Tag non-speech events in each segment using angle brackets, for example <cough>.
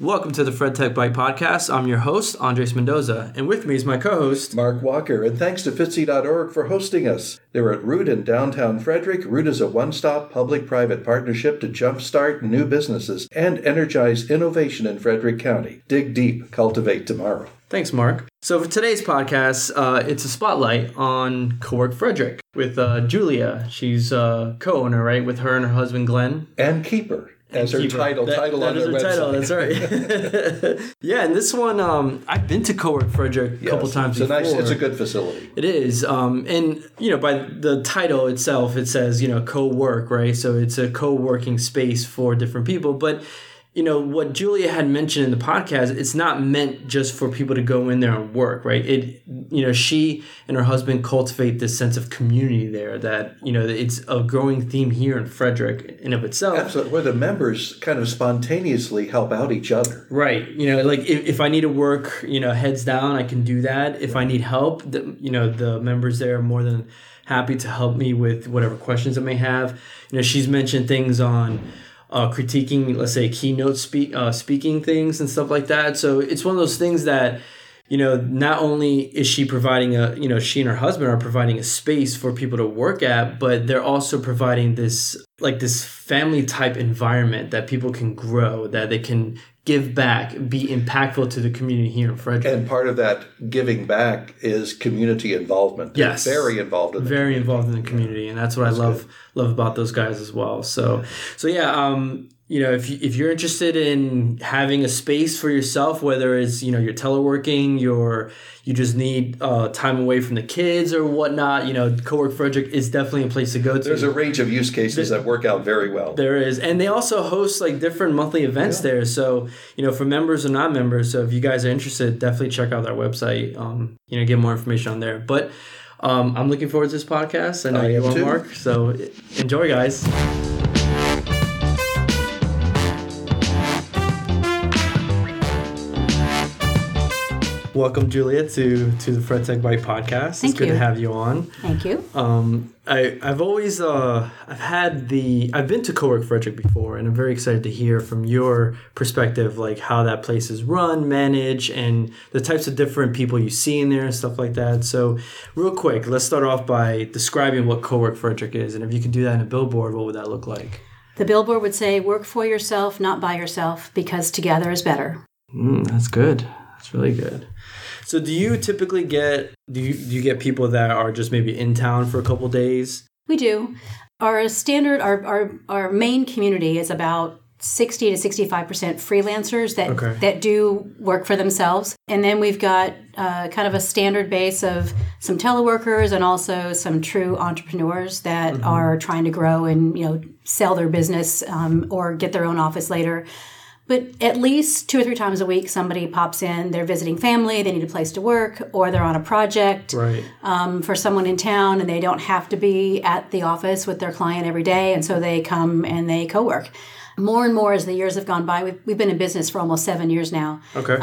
Welcome to the Fred Tech Bite Podcast. I'm your host, Andres Mendoza, and with me is my co-host, Mark Walker, and thanks to FITCI.org for hosting us. They're at Root in downtown Frederick. Root is a one-stop public-private partnership to jumpstart new businesses and energize innovation in Frederick County. Dig deep, cultivate tomorrow. Thanks, Mark. So for today's podcast, uh, it's a spotlight on Cowork Frederick with uh, Julia. She's uh, co-owner, right, with her and her husband Glen. And keeper as her title That- title that on is their her title. That's right. <laughs> yeah, and this one, um, I've been to Cowork Frederick a couple times It's a before. nice. It's a good facility. It is, um, and you know, by the title itself, it says you know co-work, right? So it's a co-working space for different people. But you know what Julia had mentioned in the podcast, it's not meant just for people to go in there and work, right? It, you know, she and her husband cultivate this sense of community there. That you know, it's a growing theme here in Frederick in of itself. Absolutely, where the members kind of spontaneously help out each other. Right. You know, like if, if I need to work, you know, heads down, I can do that. If I need help, the, you know, the members there are more than happy to help me with whatever questions I may have. You know, she's mentioned things on uh, critiquing, let's say, keynote speak, uh, speaking things and stuff like that. So it's one of those things that, you know, not only is she providing a, you know, she and her husband are providing a space for people to work at, but they're also providing this, like this family type environment that people can grow, that they can give back, be impactful to the community here in Frederick. And part of that giving back is community involvement. They're Yes. very involved in the very involved in the community, and that's what I love love about those guys as well. So, so yeah, um, you know, if you, if you're interested in having a space for yourself, whether it's you know you're teleworking, you're you just need uh, time away from the kids or whatnot, you know, Cowork Frederick is definitely a place to go to. There's a range of use cases that work out very well. There is, and they also host like different monthly events there. So you know, for members or not members. So if you guys are interested, definitely check out their website. Um, you know, get more information on there. But um, I'm looking forward to this podcast. I know I you are, too. Mark. So enjoy, guys. Welcome, Julia, to to the Fred Tech Bite podcast. Thank it's good to have you on. Thank you. Um, I I've always uh I've had the I've been to Cowork Frederick before, and I'm very excited to hear from your perspective, like how that place is run, managed, and the types of different people you see in there and stuff like that. So, real quick, let's start off by describing what Cowork Frederick is, and if you could do that in a billboard, what would that look like? The billboard would say, work for yourself, not by yourself, because together is better. Mm, that's good. That's really good. So, do you typically get do you, do you get people that are just maybe in town for a couple days? We do. Our standard, our, our, our main community is about 60 to 65% freelancers that, Okay. that do work for themselves. And then we've got uh, kind of a standard base of some teleworkers and also some true entrepreneurs that are trying to grow and, you know, sell their business um, or get their own office later. But at least two or three times a week, somebody pops in. They're visiting family, they need a place to work, or they're on a project Right. um, for someone in town and they don't have to be at the office with their client every day. And so they come and they co work. More and more as the years have gone by, we've, we've been in business for almost seven years now. Okay.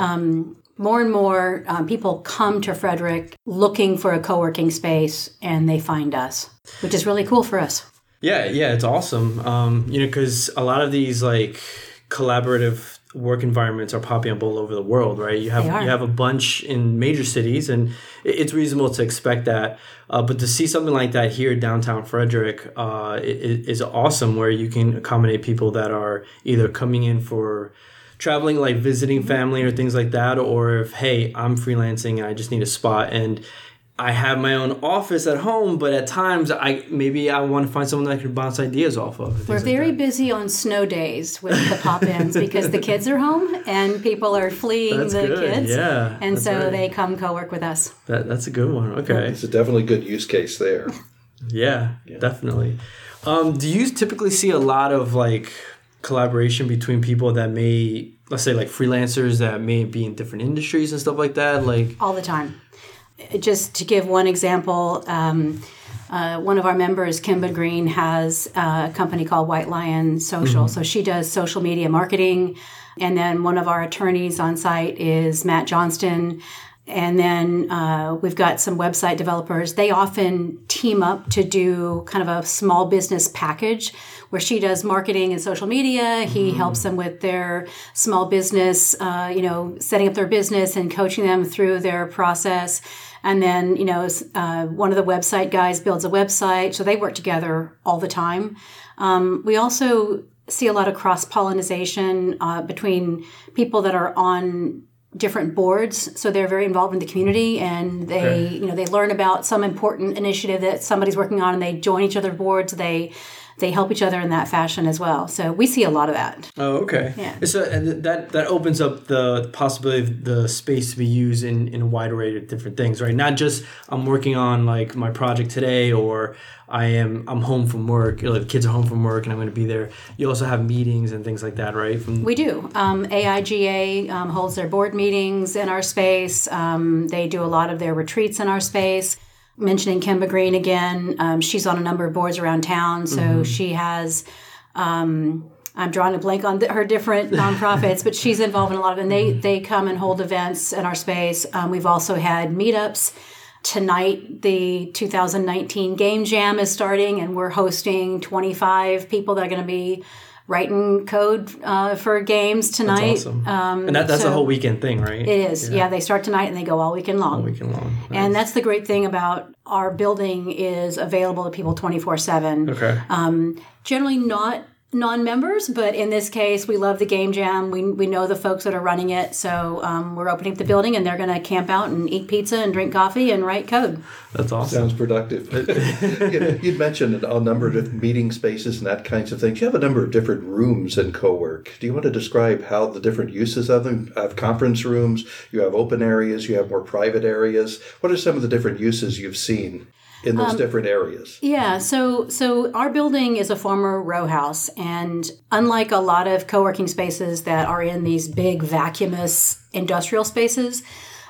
More and more um, people come to Frederick looking for a co working space and they find us, which is really cool for us. Yeah, yeah, it's awesome. Um, you know, because a lot of these like collaborative work environments are popping up all over the world, right? You have you have a bunch in major cities, and it's reasonable to expect that. Uh, but to see something like that here downtown Frederick uh, is awesome, where you can accommodate people that are either coming in for traveling like visiting family or things like that or if hey i'm freelancing and i just need a spot and i have my own office at home but at times i maybe i want to find someone that i can bounce ideas off of We're things like very busy on snow days with the pop ins because the kids are home and people are fleeing That's the good, kids. yeah, And so right. they come co work with us. that, that's a good one okay It's a definitely good use case there. yeah, definitely um, do you typically see a lot of like collaboration between people that may let's say like freelancers that may be in different industries and stuff like that like all the time. Just to give one example, um, uh, one of our members, Kimba Green, has a company called White Lion Social. So she does social media marketing. And then one of our attorneys on site is Matt Johnston. and then uh, we've got some website developers. They often team up to do kind of a small business package where she does marketing and social media. He Mm-hmm. helps them with their small business, uh, you know, setting up their business and coaching them through their process. And then, you know, uh, one of the website guys builds a website. So they work together all the time. Um, we also see a lot of cross pollination uh, between people that are on different boards so they're very involved in the community and they you know they learn about some important initiative that somebody's working on and they join each other boards they they help each other in that fashion as well so we see a lot of that Oh, okay. Yeah. So and that that opens up the possibility of the space to be used in in a wide array of different things, right? Not just I'm working on like my project today, or I am I'm home from work. Know, the kids are home from work, and I'm going to be there. You also have meetings and things like that, right? From we do um, aiga um, holds their board meetings in our space um, they do a lot of their retreats in our space mentioning kimba green again um, she's on a number of boards around town so she has um, I'm drawing a blank on th- her different <laughs> nonprofits, but she's involved in a lot of them. They they come and hold events in our space. Um, we've also had meetups. Tonight, the 2019 Game Jam is starting, and we're hosting 25 people that are going to be writing code uh, for games tonight. That's awesome. and that, that's a whole weekend thing, right? It is, yeah. They start tonight and they go all weekend long. All weekend long. And that's the great thing about our building is available to people 24 7 okay. um, generally not non-members but in this case we love the game jam we, we know the folks that are running it so um, we're opening up the building and they're going to camp out and eat pizza and drink coffee and write code that's awesome. Sounds productive. <laughs> You- You'd mentioned a number of different meeting spaces and that kinds of things. You have a number of different rooms in co-work. Do you want to describe how the different uses of them? You have conference rooms, you have open areas, you have more private areas. What are some of the different uses you've seen in those different areas? Yeah, so so our building is a former row house, and unlike a lot of co-working spaces that are in these big vacuumous industrial spaces,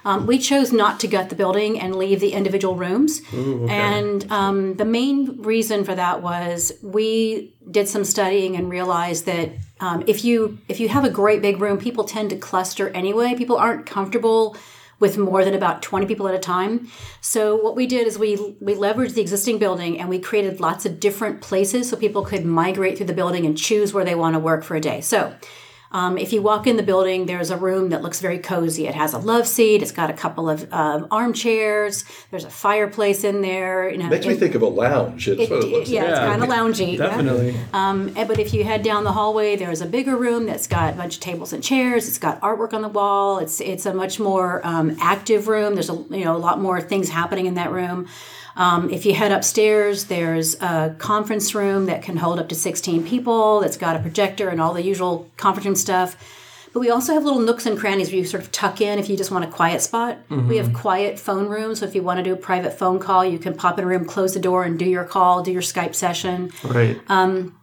um, we chose not to gut the building and leave the individual rooms. And um, the main reason for that was we did some studying and realized that um, if you if you have a great big room, people tend to cluster anyway. People aren't comfortable with more than about 20 people at a time. So what we did is we we leveraged the existing building and we created lots of different places so people could migrate through the building and choose where they want to work for a day. So um, if you walk in the building, there's a room that looks very cozy. It has a love seat. It's got a couple of um, armchairs. There's a fireplace in there. You know, Makes me think of a lounge. It's it- what it looks yeah, like. it's kind of loungy. yeah. Definitely. Um, eh, but if you head down the hallway, there's a bigger room that's got a bunch of tables and chairs. It's got artwork on the wall. It's it's a much more um, active room. There's a you know a lot more things happening in that room. Um, if you head upstairs, there's a conference room that can hold up to 16 people. That's got a projector and all the usual conference room stuff. But we also have little nooks and crannies where you sort of tuck in if you just want a quiet spot. We have quiet phone rooms. So if you want to do a private phone call, you can pop in a room, close the door, and do your call, do your Skype session. Right.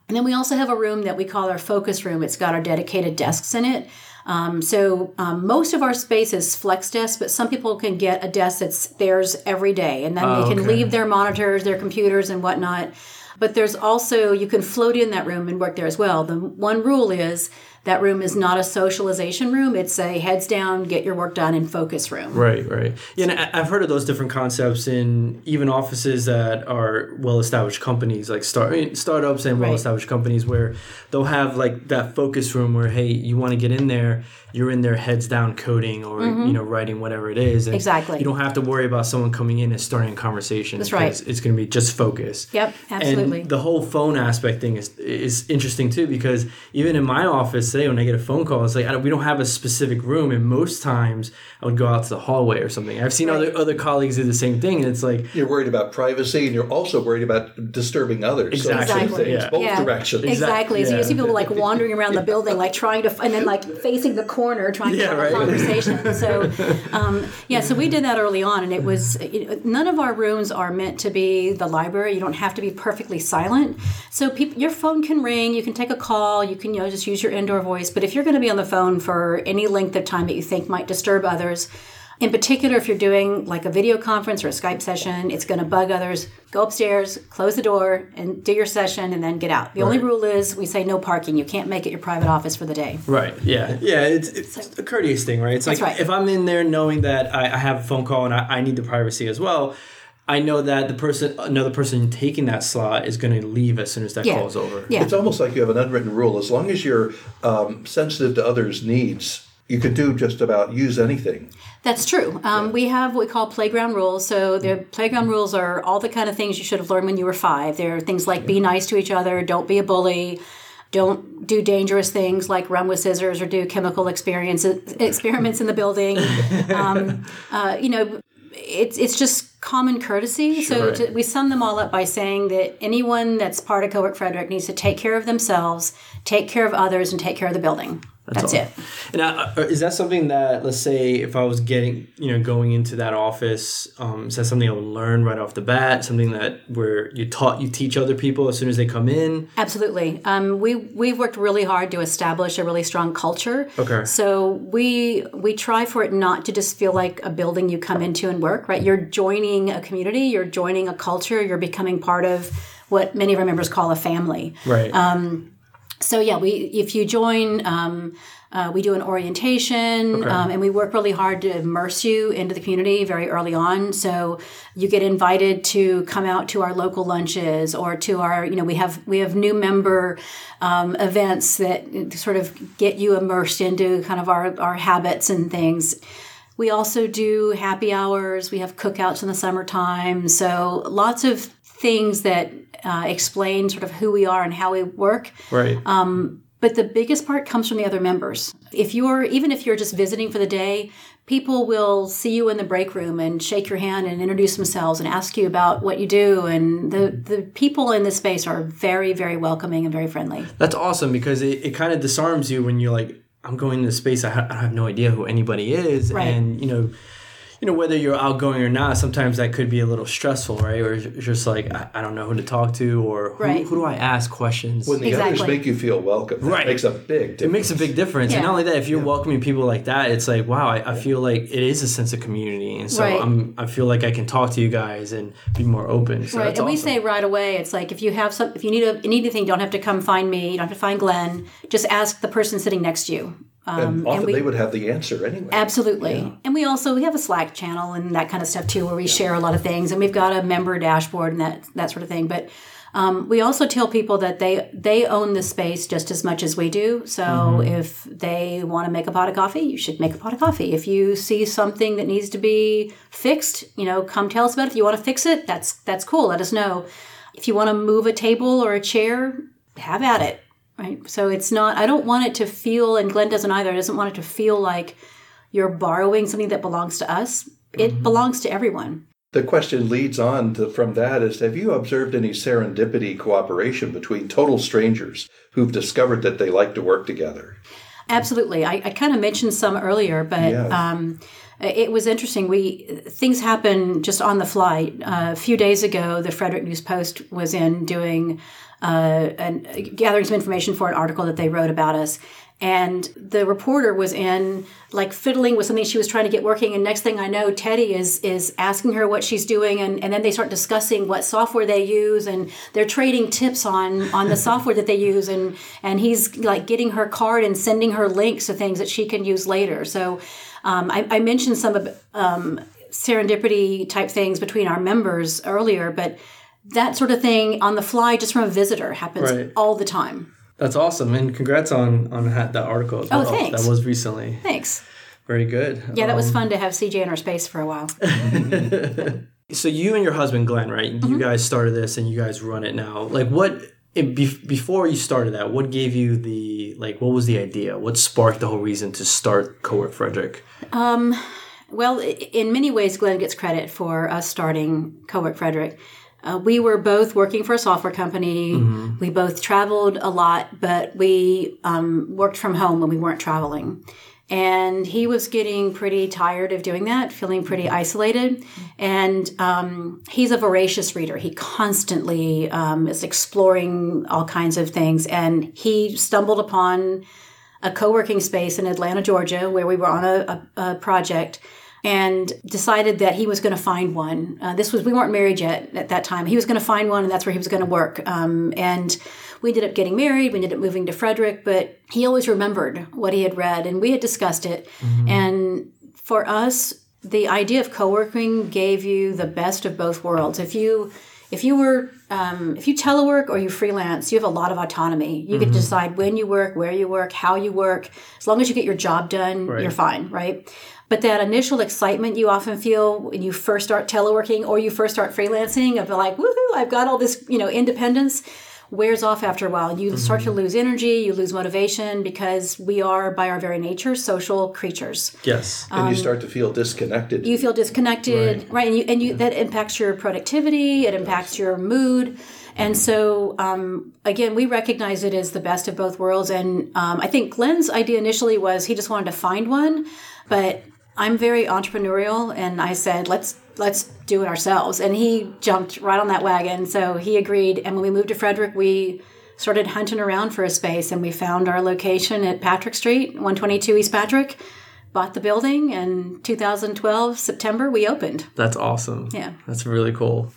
And then we also have a room that we call our focus room. It's got our dedicated desks in it. Um, so um, most of our space is flex desk, but some people can get a desk that's theirs every day, and then Oh, they can okay. leave their monitors, their computers, and whatnot. But there's also you can float in that room and work there as well. The one rule is that room is not a socialization room. It's a heads down, get your work done, and focus room. Right, right. Yeah, and I've heard of those different concepts in even offices that are well-established companies, like start I mean, startups and well-established companies, where they'll have like that focus room where, hey, you want to get in there, you're in there heads down coding or you know writing whatever it is. And Mm-hmm. Exactly. You don't have to worry about someone coming in and starting a conversation. That's right. It's going to be just focus. Yep, absolutely. And the whole phone aspect thing is is interesting too because even in my office today, when I get a phone call, it's like I don't, we don't have a specific room, and most times I would go out to the hallway or something. I've seen other other colleagues do the same thing, and it's like You're worried about privacy, and you're also worried about disturbing others. So Exactly. two things, Yeah. both Yeah. directions. Exactly. So you see people like wandering around the building, like trying to, and then like facing the corner, trying to have right. a conversation. <laughs> So, um, yeah, so we did that early on, and it was you know, none of our rooms are meant to be the library. You don't have to be perfectly silent. So people, your phone can ring. You can take a call. You can you know just use your indoor voice. But if you're going to be on the phone for any length of time that you think might disturb others. in particular, if you're doing like a video conference or a Skype session, it's going to bug others. Go upstairs, close the door, and do your session, and then get out. The only rule is we say no parking. You can't make it your private office for the day. Right. Yeah. Yeah. It's, it's a courteous thing, right? It's like That's right. if I'm in there knowing that I, I have a phone call and I, I need the privacy as well, I know that the person, another person taking that slot is going to leave as soon as that Yeah. call's over. Yeah. It's almost like you have an unwritten rule. As long as you're um, sensitive to others' needs, you could do just about use anything. That's true. Um, We have what we call playground rules. So the playground rules are all the kind of things you should have learned when you were five. There are things like be nice to each other, don't be a bully, don't do dangerous things like run with scissors or do chemical experiences <laughs> experiments in the building. <laughs> um, uh, you know, it's it's just common courtesy. so to, we sum them all up by saying that anyone that's part of Cowork Frederick needs to take care of themselves, take care of others, and take care of the building. That's, all. it. And uh, is that something that, let's say, if I was getting, you know, going into that office, um, is that something I would learn right off the bat? Something that where you taught, you teach other people as soon as they come in? Absolutely. Um, we we've worked really hard to establish a really strong culture. Okay. So we we try for it not to just feel like a building you come into and work. Right. You're joining a community. You're joining a culture. You're becoming part of what many of our members call a family. Right. So yeah, we if you join. Um, uh, we do an orientation um, and we work really hard to immerse you into the community very early on. So you get invited to come out to our local lunches or to our, you know, we have we have new member um, events that sort of get you immersed into kind of our, our habits and things. We also do happy hours. We have cookouts in the summertime. So lots of things that uh, explain sort of who we are and how we work. right. But the biggest part comes from the other members. If you're, even if you're just visiting for the day, people will see you in the break room and shake your hand and introduce themselves and ask you about what you do. And the, the people in this space are very, very welcoming and very friendly. That's awesome because it, it kind of disarms you when you're like, I'm going to space. I, ha- I have no idea who anybody is, Right. and you know, you know whether you're outgoing or not. Sometimes that could be a little stressful, right? Or just like I, I don't know who to talk to, or who, Right. who do I ask questions? When the others make you feel welcome, that Right. makes a big difference. it makes a big difference, and not only that, if you're welcoming people like that, it's like wow, I, I feel like it is a sense of community, and so Right. I'm I feel like I can talk to you guys and be more open. So right. that's And we say right away, it's like if you have some, if you need a, need anything, you don't have to come find me. You don't have to find Glen. Just ask the person sitting next to you. Um, and often we- they would have the answer anyway. Absolutely. And we also we have a Slack channel and that kind of stuff too where we share a lot of things and we've got a member dashboard and that that sort of thing. But um, we also tell people that they they own the space just as much as we do. So if they want to make a pot of coffee, you should make a pot of coffee. If you see something that needs to be fixed, you know, come tell us about it. If you want to fix it, that's that's cool. Let us know. If you want to move a table or a chair, have at it. Right. So it's not. I don't want it to feel, and Glen doesn't either. Doesn't want it to feel like you're borrowing something that belongs to us. It belongs to everyone. The question leads on to, from that is Have you observed any serendipity cooperation between total strangers who've discovered that they like to work together? Absolutely. I, I kind of mentioned some earlier, but Yeah. um, it was interesting. We things happen just on the fly. Uh, a few days ago, the Frederick News Post was in doing uh, and gathering some information for an article that they wrote about us. And the reporter was in like fiddling with something she was trying to get working. And next thing I know, Teddy is is asking her what she's doing, and, and then they start discussing what software they use, and they're trading tips on on the software that they use, and and he's like getting her card and sending her links to things that she can use later. So um, I, I mentioned some of um, serendipity type things between our members earlier, but that sort of thing on the fly just from a visitor happens Right. all the time. That's awesome, and congrats on on that that article. As Oh, thanks. That was recently Thanks. very good. Yeah, that was Um, fun to have CJ in our space for a while. <laughs> So you and your husband Glen, right? Mm-hmm. You guys started this, and you guys run it now. Like, what it, be, before you started that? What gave you the like? What was the idea? What sparked the whole reason to start Cowork Frederick? Um, Well, in many ways, Glen gets credit for us starting Cowork Frederick. Uh, we were both working for a software company. We both traveled a lot, but we um, worked from home when we weren't traveling. And he was getting pretty tired of doing that, feeling pretty isolated. And um, he's a voracious reader. He constantly um, is exploring all kinds of things. And he stumbled upon a co-working space in Atlanta, Georgia, where we were on a, a, a project and decided that he was going to find one. Uh, this was we weren't married yet at that time. He was going to find one, and that's where he was going to work. Um, and we ended up getting married. We ended up moving to Frederick, but he always remembered what he had read, and we had discussed it. And for us, the idea of co-working gave you the best of both worlds. If you if you were um, if you telework or you freelance, you have a lot of autonomy. You get to decide when you work, where you work, how you work. As long as you get your job done, you're fine, right? But that initial excitement you often feel when you first start teleworking or you first start freelancing of like, woohoo, I've got all this, you know, independence wears off after a while. You start to lose energy, you lose motivation because we are, by our very nature, social creatures. Yes. and you start to feel disconnected. You feel disconnected, right? And you and you that impacts your productivity. It impacts your mood. And so, um, again, we recognize it as the best of both worlds. And um, I think Glen's idea initially was he just wanted to find one, but I'm very entrepreneurial, and I said, let's let's do it ourselves. And he jumped right on that wagon. So he agreed. And when we moved to Frederick, we started hunting around for a space, and we found our location at Patrick Street, 122 East Patrick. Bought the building, and 2012 September we opened. That's awesome. Yeah. That's really cool.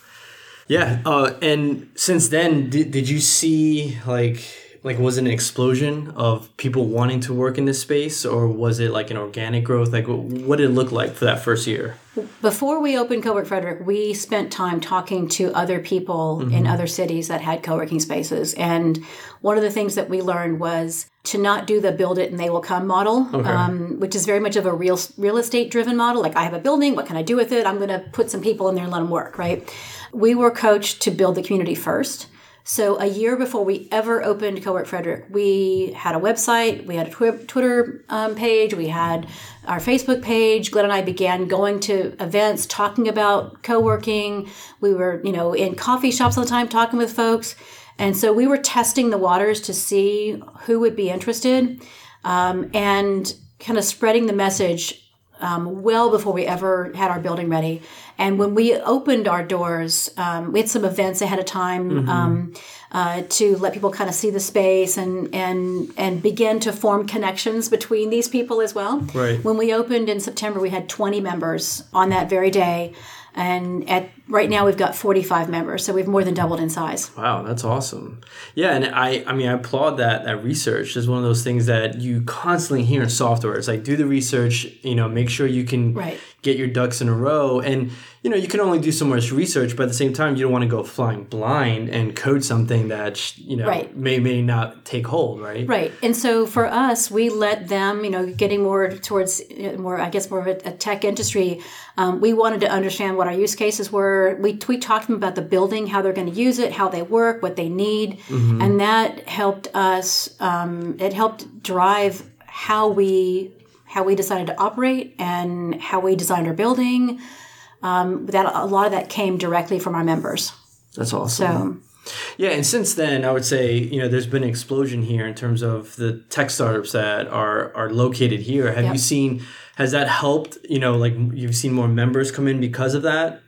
Yeah. Uh, and since then, did, did you see like like was it an explosion of people wanting to work in this space, or was it like an organic growth? Like, what did it look like for that first year? Before we opened Cowork Frederick, we spent time talking to other people in other cities that had co-working spaces. And one of the things that we learned was to not do the build it and they will come model, um, which is very much of a real real estate driven model. Like I have a building, what can I do with it? I'm going to put some people in there and let them work, right? We were coached to build the community first. So a year before we ever opened Cowork Frederick, we had a website, we had a twi- Twitter um, page, we had our Facebook page. Glen and I began going to events, talking about co-working. We were, you know, in coffee shops all the time, talking with folks, and so we were testing the waters to see who would be interested, um, and kind of spreading the message um, well before we ever had our building ready. And when we opened our doors, um, we had some events ahead of time um, uh, to let people kind of see the space and and and begin to form connections between these people as well. Right. When we opened in September, we had 20 members on that very day. And at right now we've got 45 members, so we've more than doubled in size. Wow, that's awesome. Yeah, and I I mean I applaud that that research is one of those things that you constantly hear in software. It's like do the research, you know, make sure you can Right. Get your ducks in a row and you know, you can only do so much research, but at the same time you don't want to go flying blind and code something that, you know, Right. may may not take hold, right? Right. And so for us, we let them, you know, getting more towards more, I guess, more of a, a tech industry. Um, we wanted to understand what our use cases were. We, we talked to them about the building, how they're going to use it, how they work, what they need. And that helped us, um, it helped drive how we how we decided to operate and how we designed our building. Um, that a lot of that came directly from our members. That's awesome. So Yeah, and since then, I would say you know there's been an explosion here in terms of the tech startups that are are located here. Have Yep. you seen? Has that helped? You know, like you've seen more members come in because of that.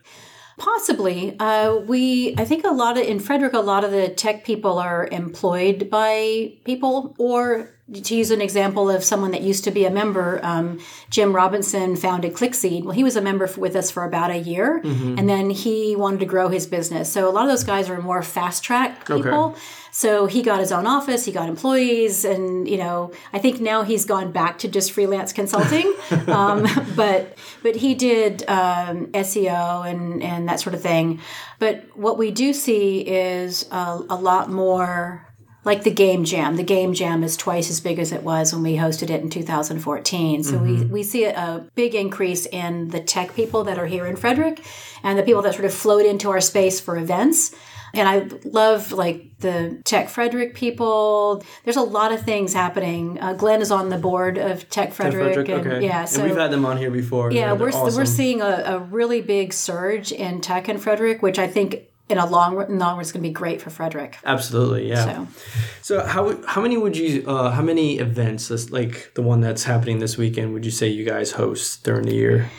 Possibly. Uh, we, I think a lot of, in Frederick, a lot of the tech people are employed by people, or to use an example of someone that used to be a member, um, Jim Robinson founded ClickSeed. Well, he was a member with us for about a year, and then he wanted to grow his business. So a lot of those guys are more fast track people. So he got his own office, he got employees, and you know, I think now he's gone back to just freelance consulting. <laughs> um, but but he did um, SEO and and that sort of thing. But what we do see is a, a lot more like the game jam the game jam is twice as big as it was when we hosted it in 2014 so we, we see a, big increase in the tech people that are here in frederick and the people that sort of float into our space for events and i love like the tech frederick people there's a lot of things happening uh, glenn is on the board of tech frederick, Frederick, and okay. yeah so and we've had them on here before. yeah, They're- we're, awesome. we're seeing a, a really big surge in tech in Frederick, which I think in a long run, in the long run it's going to be great for Frederick. absolutely yeah. So So how how many would you uh, how many events this, like the one that's happening this weekend would you say you guys host during the year?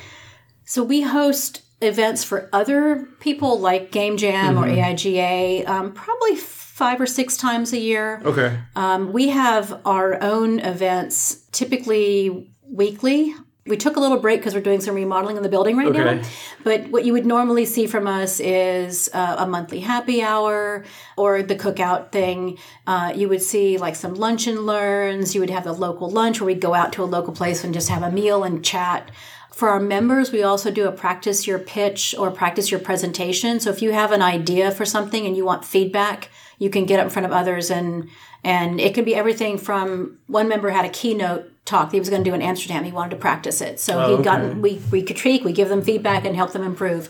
So we host events for other people like Game Jam or AIGA, um, probably five or six times a year. Okay. Um, we have our own events typically weekly. We took a little break because we're doing some remodeling in the building right Okay. now. But what you would normally see from us is uh, a monthly happy hour or the cookout thing. Uh, you would see like some lunch and learns. You would have the local lunch where we'd go out to a local place and just have a meal and chat. For our members, we also do a practice your pitch or practice your presentation. So if you have an idea for something and you want feedback, you can get up in front of others and and it can be everything from one member had a keynote talk that he was going to do in Amsterdam. He wanted to practice it. So Oh, he'd gotten we we critique, we give them feedback and help them improve.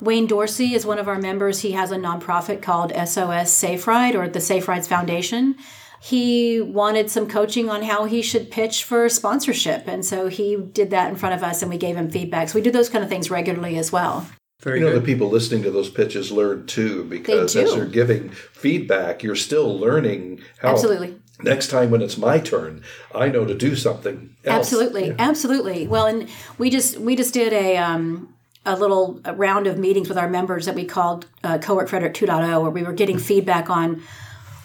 Wayne Dorsey is one of our members. He has a nonprofit called SOS Safe Ride or the Safe Rides Foundation. He wanted some coaching on how he should pitch for sponsorship. And so he did that in front of us and we gave him feedback. So we do those kind of things regularly as well. Very You know, good. the people listening to those pitches learn too, because They as do. you're giving feedback, you're still learning how. Absolutely. Next time when it's my turn, I know to do something. Else. Absolutely, absolutely. Well, and we just we just did a um, a little round of meetings with our members that we called uh, Cowork Frederick 2.0, where we were getting feedback on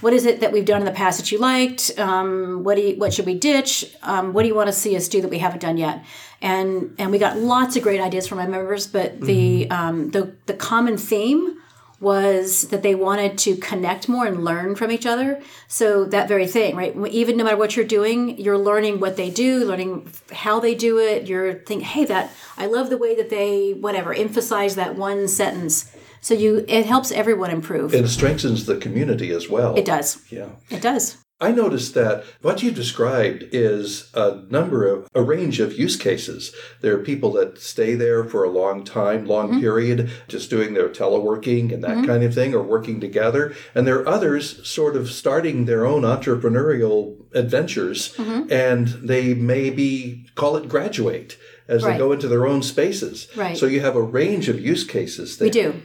what is it that we've done in the past that you liked. Um, what do you, what should we ditch? Um, what do you want to see us do that we haven't done yet? And and we got lots of great ideas from our members, but the um, the the common theme was that they wanted to connect more and learn from each other. So that very thing, right? Even no matter what you're doing, you're learning what they do, learning how they do it. You're thinking, hey, that I love the way that they whatever emphasize that one sentence. So you it helps everyone improve. It strengthens the community as well. it does. Yeah. It does. I noticed that what you described is a number of a range of use cases. There are people that stay there for a long time, long mm-hmm. period, just doing their teleworking and that mm-hmm. kind of thing, or working together. And there are others sort of starting their own entrepreneurial adventures, mm-hmm. and they maybe call it graduate as they go into their own spaces. Right. So you have a range of use cases there. We do.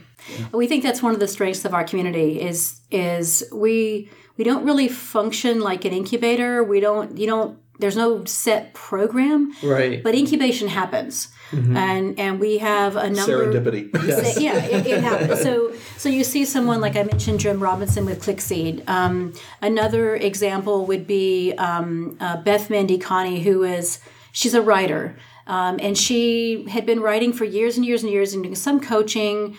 We think that's one of the strengths of our community is is we we don't really function like an incubator. We don't you don't there's no set program, right. but incubation happens. And and we have a number Serendipity. <laughs> So, yeah, it, it happens. So, so you see someone like I mentioned, Jim Robinson with ClickSeed. Um, another example would be um, uh, Beth who is she's a writer, um, and she had been writing for years and years and years and doing some coaching.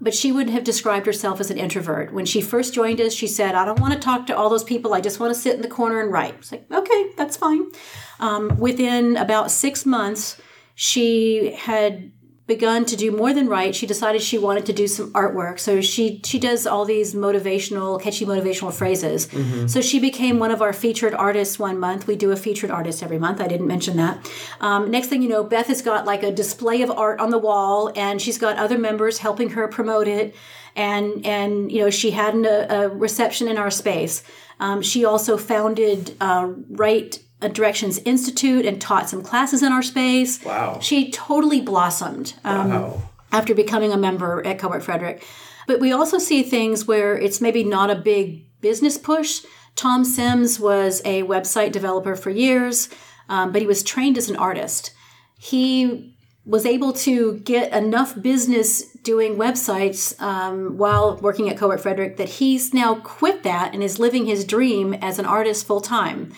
But she would have described herself as an introvert. When she first joined us, she said, I don't want to talk to all those people. I just want to sit in the corner and write. It's like, okay, that's fine. Um, within about six months, she had begun to do more than write. She decided she wanted to do some artwork. So she she does all these motivational, catchy motivational phrases. So she became one of our featured artists one month. We do a featured artist every month. I didn't mention that. Um, next thing you know, Beth has got like a display of art on the wall, and she's got other members helping her promote it. And and you know she had an, a, a reception in our space. Um, she also founded uh, Right uh, Directions Institute and taught some classes in our space. Wow. She totally blossomed um, Wow. after becoming a member at Cowork Frederick. But we also see things where it's maybe not a big business push. Tom Sims was a website developer for years, um, but he was trained as an artist. He was able to get enough business doing websites um, while working at Cowork Frederick that he's now quit that and is living his dream as an artist full time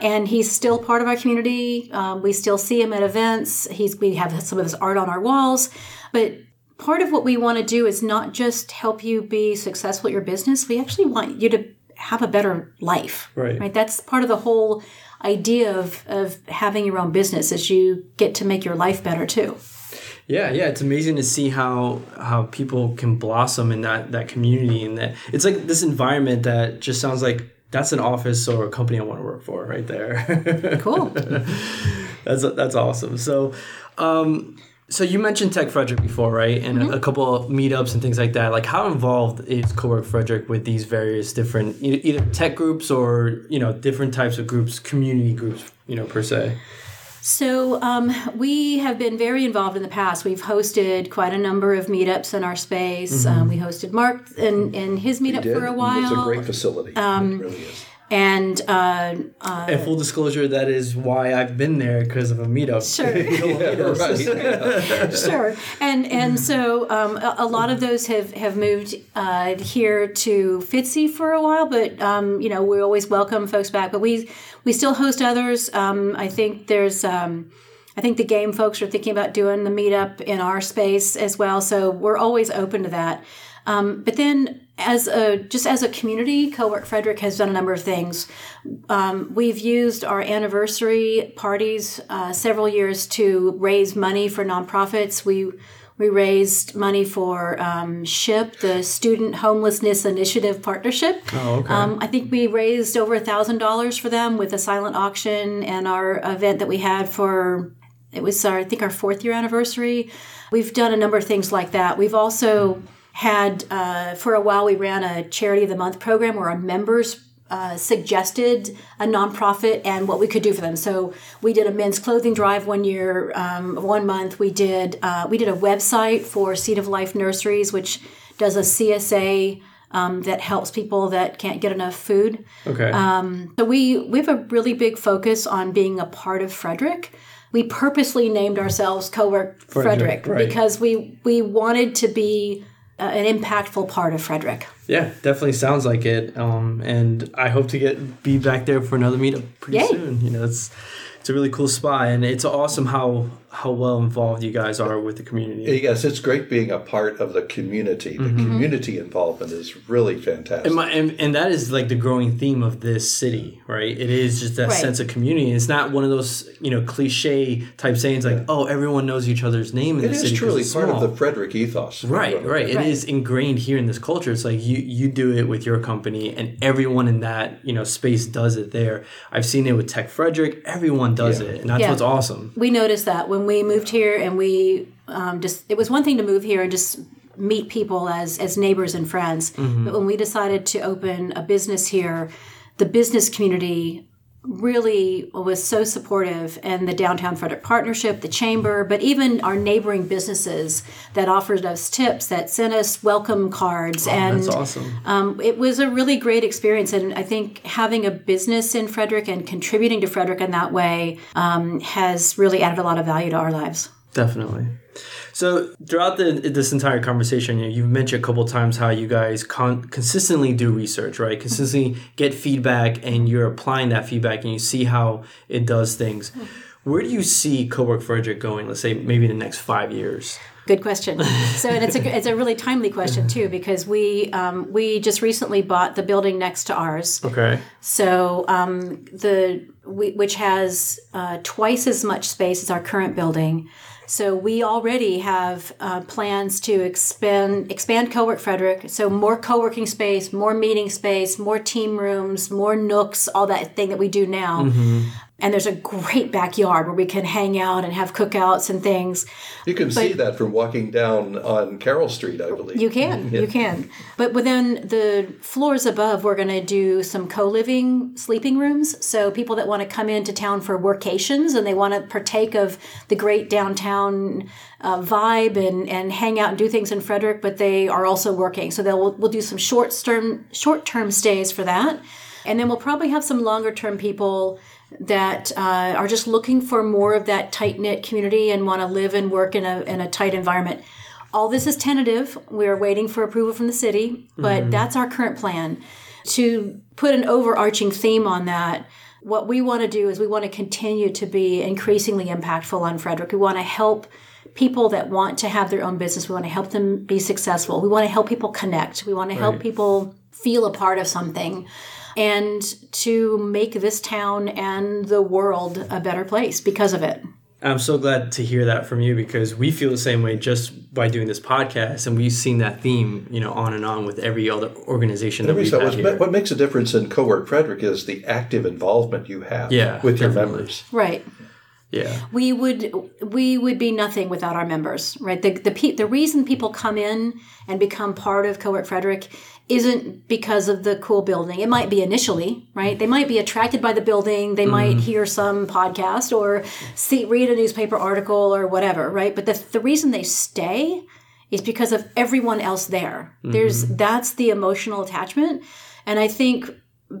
and he's still part of our community. Um, we still see him at events. He's we have some of his art on our walls, but part of what we want to do is not just help you be successful at your business. We actually want you to have a better life. Right. Right. That's part of the whole idea of of having your own business is you get to make your life better too. Yeah, yeah, it's amazing to see how how people can blossom in that that community and that it's like this environment that just sounds like that's an office or a company I want to work for right there. <laughs> Cool. that's that's awesome. So, um, so you mentioned Tech Frederick before, right? And a, a couple of meetups and things like that. Like, how involved is Cowork Frederick with these various different either tech groups or you know different types of groups, community groups, you know per se? So um, we have been very involved in the past. We've hosted quite a number of meetups in our space. Um, we hosted Mark and, and his meetup for a while. It's a great facility. it really is. and uh, and full disclosure, that is why I've been there because of a meetup. Sure. <laughs> right. <laughs> sure and and so um, a, a lot of those have have moved uh, here to FITCI for a while but um, you know we always welcome folks back but we we still host others um, I think there's um, I think the game folks are thinking about doing the meetup in our space as well. So we're always open to that. Um, but then as a just as a community, Co-work Frederick has done a number of things. Um, we've used our anniversary parties uh, several years to raise money for nonprofits. We we raised money for um, SHIP, the Student Homelessness Initiative Partnership. Oh, okay. Um, I think we raised over a thousand dollars for them with a silent auction and our event that we had for it was our I think our fourth year anniversary. We've done a number of things like that. We've also had uh, for a while we ran a charity of the month program where our members uh, suggested a nonprofit and what we could do for them. So we did a men's clothing drive one year, um, one month. We did uh, we did a website for Seed of Life Nurseries, which does a CSA um, that helps people that can't get enough food. Okay. Um, so we we have a really big focus on being a part of Frederick. We purposely named ourselves Co-work Frederick, Frederick, right. because we we wanted to be uh, an impactful part of Frederick. Yeah, definitely sounds like it. Um, and I hope to get be back there for another meetup pretty Yay. soon. You know, it's it's a really cool spot, and it's awesome how how well involved you guys are with the community. Yes, it's great being a part of the community. The mm-hmm. community involvement is really fantastic. And, my, and, and that is like the growing theme of this city, right? It is just that Right. sense of community. It's not one of those, you know, cliche type sayings like, oh, everyone knows each other's name in it the is city. 'cause truly part small. of the Frederick ethos. Right, right. It Right. is ingrained here in this culture. It's like you you do it with your company, and everyone in that you know space does it there. I've seen it with Tech Frederick. Everyone does Yeah. it, and that's Yeah. what's awesome. We noticed that when we moved here, and we um, just it was one thing to move here and just meet people as as neighbors and friends, but when we decided to open a business here, the business community really was so supportive and the downtown frederick partnership the chamber but even our neighboring businesses that offered us tips that sent us welcome cards and That's awesome. um, it was a really great experience, and I think having a business in Frederick and contributing to Frederick in that way um, has really added a lot of value to our lives. Definitely. So throughout the this entire conversation, you you've mentioned a couple times how you guys con- consistently do research, right? Consistently get feedback, and you're applying that feedback, and you see how it does things. Where do you see Cowork Frederick going? Let's say maybe in the next five years. Good question. So, and it's a it's a really timely question too because we um, we just recently bought the building next to ours. Okay. So um, the we, which has uh, twice as much space as our current building. So we already have uh, plans to expand expand CoWork Frederick. So more co-working space, more meeting space, more team rooms, more nooks, all that thing that we do now. And there's a great backyard where we can hang out and have cookouts and things. You can see that from walking down on Carroll Street, I believe. You can, <laughs> you can. But within the floors above, we're going to do some co-living sleeping rooms. So people that want to come into town for workations and they want to partake of the great downtown uh, vibe and and hang out and do things in Frederick, but they are also working. So they'll we'll do some short term short term stays for that, and then we'll probably have some longer term people that uh, are just looking for more of that tight knit community and want to live and work in a in a tight environment. All this is tentative. We're waiting for approval from the city, but that's our current plan. To put an overarching theme on that, what we want to do is we want to continue to be increasingly impactful on Frederick. We want to help people that want to have their own business. We want to help them be successful. We want to help people connect. We want to help people feel a part of something and to make this town and the world a better place because of it. I'm so glad to hear that from you because we feel the same way just by doing this podcast, and we've seen that theme, you know, on and on with every other organization that Every we've so had here. what makes a difference in Cowork Frederick is the active involvement you have Yeah, with your definitely. members. Right. Yeah, we would we would be nothing without our members right? The the, pe- the reason people come in and become part of cowork frederick isn't because of the cool building. It might be initially right? They might be attracted by the building. They mm-hmm. might hear some podcast or see read a newspaper article or whatever right? But the, the reason they stay is because of everyone else there. Mm-hmm. There's that's the emotional attachment. And i think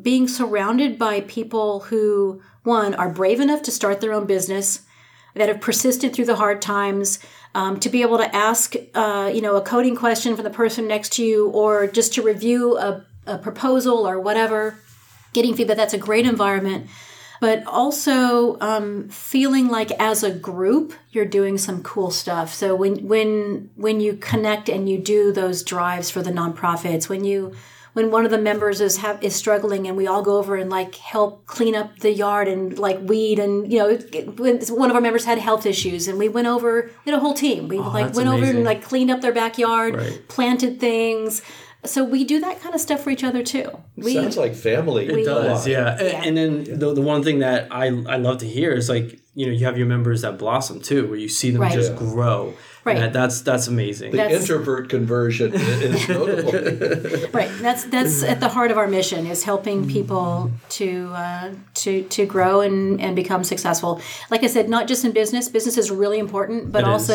being surrounded by people who one are brave enough to start their own business that have persisted through the hard times um, to be able to ask uh, you know a coding question from the person next to you or just to review a, a proposal or whatever getting feedback that's a great environment but also um, feeling like as a group you're doing some cool stuff. So when when when you connect and you do those drives for the nonprofits, when you when one of the members is have is struggling and we all go over and like help clean up the yard and like weed and you know when one of our members had health issues and we went over we had a whole team we oh, like Oh, that's went over and like cleaned up their backyard Right. planted things so we do that kind of stuff for each other too we Sounds like family. It does, yeah. Yeah. And then the, the one thing that I, I love to hear is like, you know, you have your members that blossom too, where you see them Right. just Yeah. grow. Right. And that, that's that's amazing. the That's- introvert conversion is <laughs> notable. right that's that's at the heart of our mission is helping people to uh, to to grow and and become successful like i said not just in business business is really important but It is.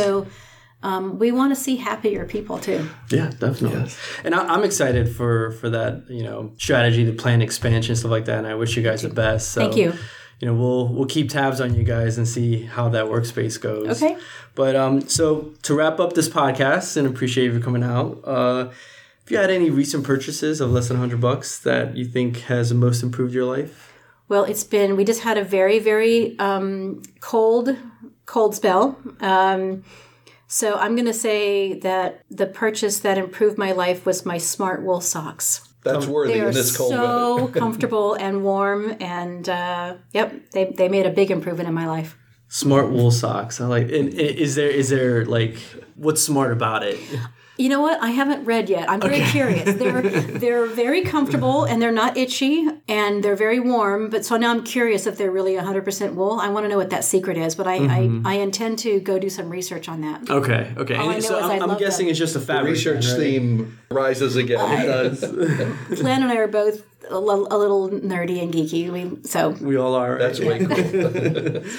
Also um, we want to see happier people too Yeah, definitely. And I, I'm excited for for that, you know, strategy, the plan expansion, stuff like that. And I wish you guys the best. So, Thank you. You know, we'll we'll keep tabs on you guys and see how that workspace goes. Okay. But um, so to wrap up this podcast, and appreciate you coming out. Uh, if you had any recent purchases of less than 100 bucks that you think has most improved your life, well it's been we just had a very very um, cold cold spell um, so i'm going to say that the purchase that improved my life was my smart wool socks That's worthy They in are this cold so weather. <laughs> comfortable and warm, and uh, yep, they, they made a big improvement in my life. smart wool socks. I like. And i- is there is there like what's smart about it? You know what? I haven't read yet. I'm very curious. They're <laughs> they're very comfortable and they're not itchy and they're very warm. But so now I'm curious if they're really 100% wool. I want to know what that secret is. But I, Mm-hmm. I, I intend to go do some research on that. Okay, okay. All I And know so is I I'm, I'm love guessing them. it's just a fabric. Research theme rises again. <laughs> It does. Glen and I are both a, a little nerdy and geeky. We so We all are. That's way cool. <laughs>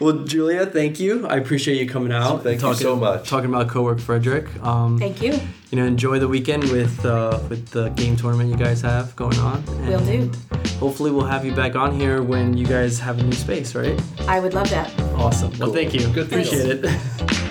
Well, Julia, thank you. I appreciate you coming out. Thank and you so much. Talking about Cowork Frederick. Um, thank you. you know, enjoy the weekend with uh, with the game tournament you guys have going on. And Will do. Hopefully, we'll have you back on here when you guys have a new space, right? I would love that. Awesome. Well, thank you. Good deal. Appreciate it. <laughs>